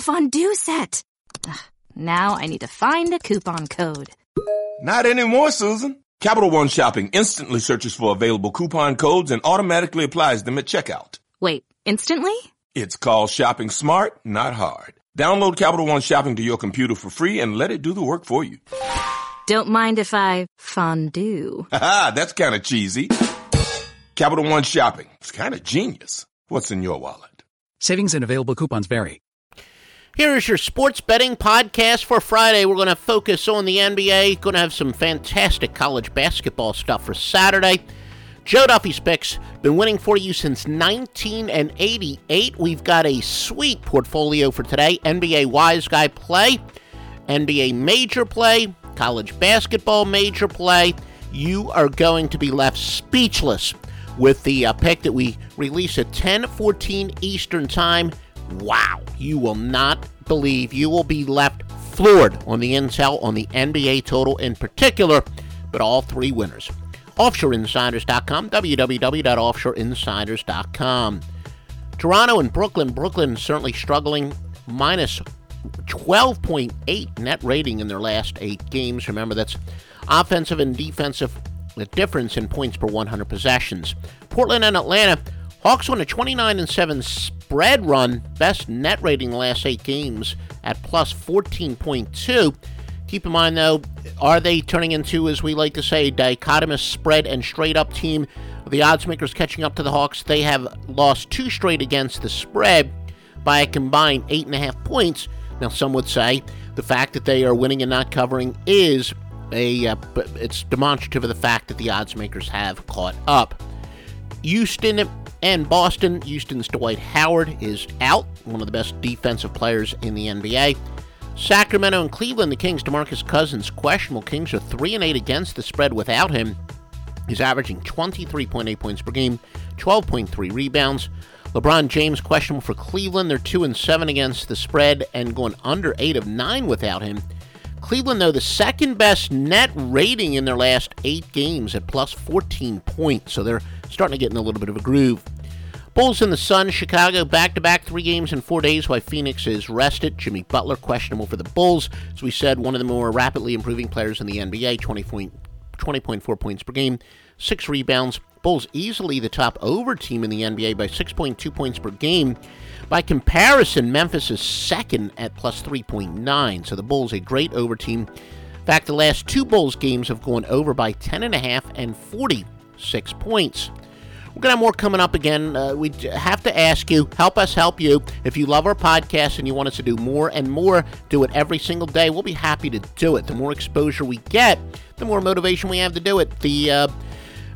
a fondue set. Ugh, now I need to find a coupon code. Not anymore, Susan. Capital One Shopping instantly searches for available coupon codes and automatically applies them at checkout. Wait, instantly? It's called shopping smart, not hard. Download Capital One Shopping to your computer for free and let it do the work for you. Don't mind if I fondue. Haha, that's kind of cheesy. Capital One Shopping. It's kind of genius. What's in your wallet? Savings and available coupons vary. Here is your sports betting podcast for Friday. We're going to focus on the NBA. Going to have some fantastic college basketball stuff for Saturday. Joe Duffy's picks been winning for you since 1988. We've got a sweet portfolio for today. NBA Wise Guy play, NBA Major play, college basketball major play. You are going to be left speechless with the uh, pick that we release at 10:14 Eastern Time. Wow, you will not believe you will be left floored on the intel on the NBA total in particular, but all three winners. OffshoreInsiders.com, www.offshoreinsiders.com. Toronto and Brooklyn. Brooklyn certainly struggling, minus 12.8 net rating in their last eight games. Remember, that's offensive and defensive the difference in points per 100 possessions. Portland and Atlanta. Hawks won a 29 and 7 spread run, best net rating last eight games at plus 14.2. Keep in mind, though, are they turning into, as we like to say, dichotomous spread and straight up team? The odds makers catching up to the Hawks. They have lost two straight against the spread by a combined eight and a half points. Now, some would say the fact that they are winning and not covering is a uh, it's demonstrative of the fact that the odds makers have caught up. Houston and Boston. Houston's Dwight Howard is out, one of the best defensive players in the NBA. Sacramento and Cleveland, the Kings, DeMarcus Cousins, questionable. Kings are 3 and 8 against the spread without him. He's averaging 23.8 points per game, 12.3 rebounds. LeBron James questionable for Cleveland. They're 2 and 7 against the spread and going under 8 of 9 without him. Cleveland, though, the second best net rating in their last eight games at plus 14 points. So they're starting to get in a little bit of a groove. Bulls in the Sun, Chicago back to back three games in four days while Phoenix is rested. Jimmy Butler questionable for the Bulls. As we said, one of the more rapidly improving players in the NBA, 20 point, 20.4 points per game, six rebounds. Bulls easily the top over team in the NBA by 6.2 points per game. By comparison, Memphis is second at plus 3.9, so the Bulls a great over team. In fact, the last two Bulls games have gone over by 10.5 and 46 points. We're going to have more coming up again. Uh, we have to ask you, help us help you. If you love our podcast and you want us to do more and more, do it every single day, we'll be happy to do it. The more exposure we get, the more motivation we have to do it. The uh,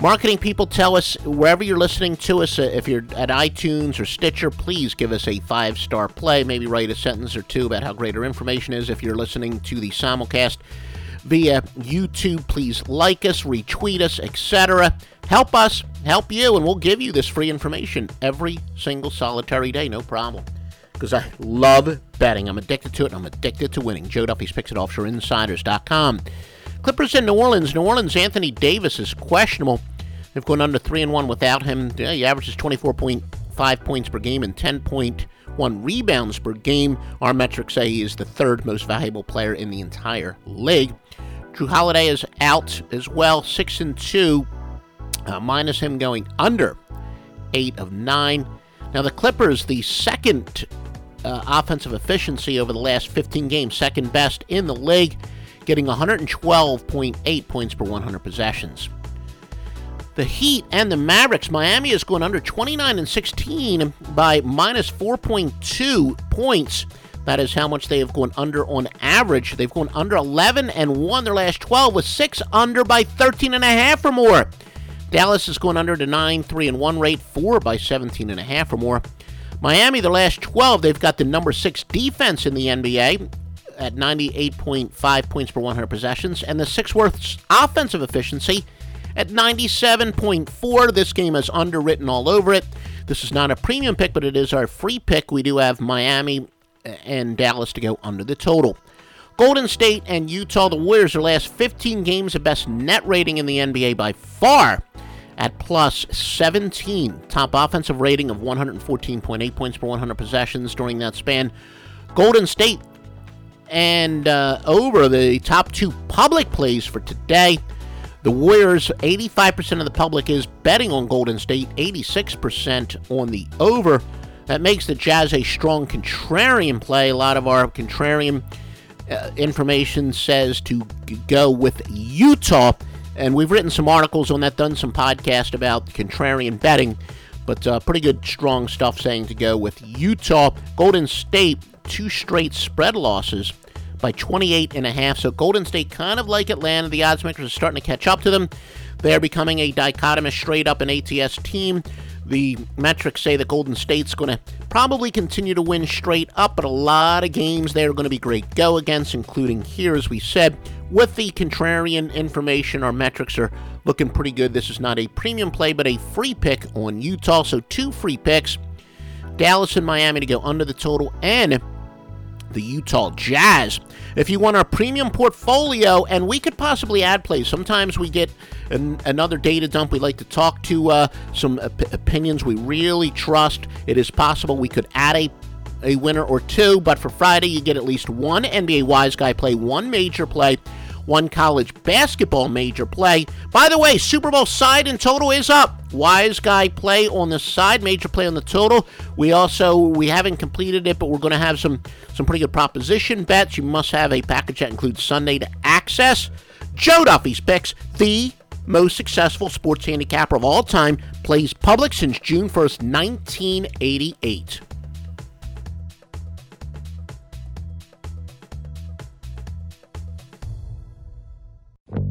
Marketing people tell us wherever you're listening to us, uh, if you're at iTunes or Stitcher, please give us a five star play. Maybe write a sentence or two about how great our information is. If you're listening to the simulcast via YouTube, please like us, retweet us, etc. Help us, help you, and we'll give you this free information every single solitary day, no problem. Because I love betting. I'm addicted to it, and I'm addicted to winning. Joe Duffy's picks at offshoreinsiders.com. Clippers in New Orleans. New Orleans Anthony Davis is questionable. They've gone under three and one without him. Yeah, he averages 24.5 points per game and 10.1 rebounds per game. Our metrics say he is the third most valuable player in the entire league. Jrue Holiday is out as well, six and two, uh, minus him going under eight of nine. Now the Clippers, the second uh, offensive efficiency over the last 15 games, second best in the league getting 112.8 points per 100 possessions. The Heat and the Mavericks, Miami is going under 29 and 16 by minus 4.2 points. That is how much they have gone under on average. They've gone under 11 and 1 their last 12 with 6 under by 13 and a half or more. Dallas is going under to 9 3 and 1 rate, 4 by 17 and a half or more. Miami, the last 12, they've got the number 6 defense in the NBA at 98.5 points per 100 possessions, and the sixth worst offensive efficiency at 97.4. This game is underwritten all over it. This is not a premium pick, but it is our free pick. We do have Miami and Dallas to go under the total. Golden State and Utah, the Warriors, their last 15 games, the best net rating in the NBA by far at plus 17. Top offensive rating of 114.8 points per 100 possessions during that span. Golden State and uh, over the top two public plays for today. The Warriors, 85% of the public is betting on Golden State, 86% on the over. That makes the Jazz a strong contrarian play. A lot of our contrarian uh, information says to go with Utah. And we've written some articles on that, done some podcast about contrarian betting. But uh, pretty good, strong stuff saying to go with Utah. Golden State, two straight spread losses by 28 and a half. So Golden State, kind of like Atlanta, the odds makers are starting to catch up to them. They're becoming a dichotomous, straight up and ATS team. The metrics say that Golden State's going to probably continue to win straight up, but a lot of games they're going to be great go against, including here, as we said. With the contrarian information, our metrics are looking pretty good. This is not a premium play, but a free pick on Utah. So two free picks Dallas and Miami to go under the total, and the Utah Jazz. If you want our premium portfolio, and we could possibly add plays. Sometimes we get an, another data dump. We like to talk to uh, some op- opinions we really trust. It is possible we could add a a winner or two, but for Friday you get at least one NBA Wise Guy play, one major play, one college basketball major play. By the way, Super Bowl side and total is up. Wise guy play on the side, major play on the total. We also we haven't completed it, but we're going to have some some pretty good proposition bets. You must have a package that includes Sunday to access. Joe Duffy's picks, the most successful sports handicapper of all time, plays public since June 1st, 1988.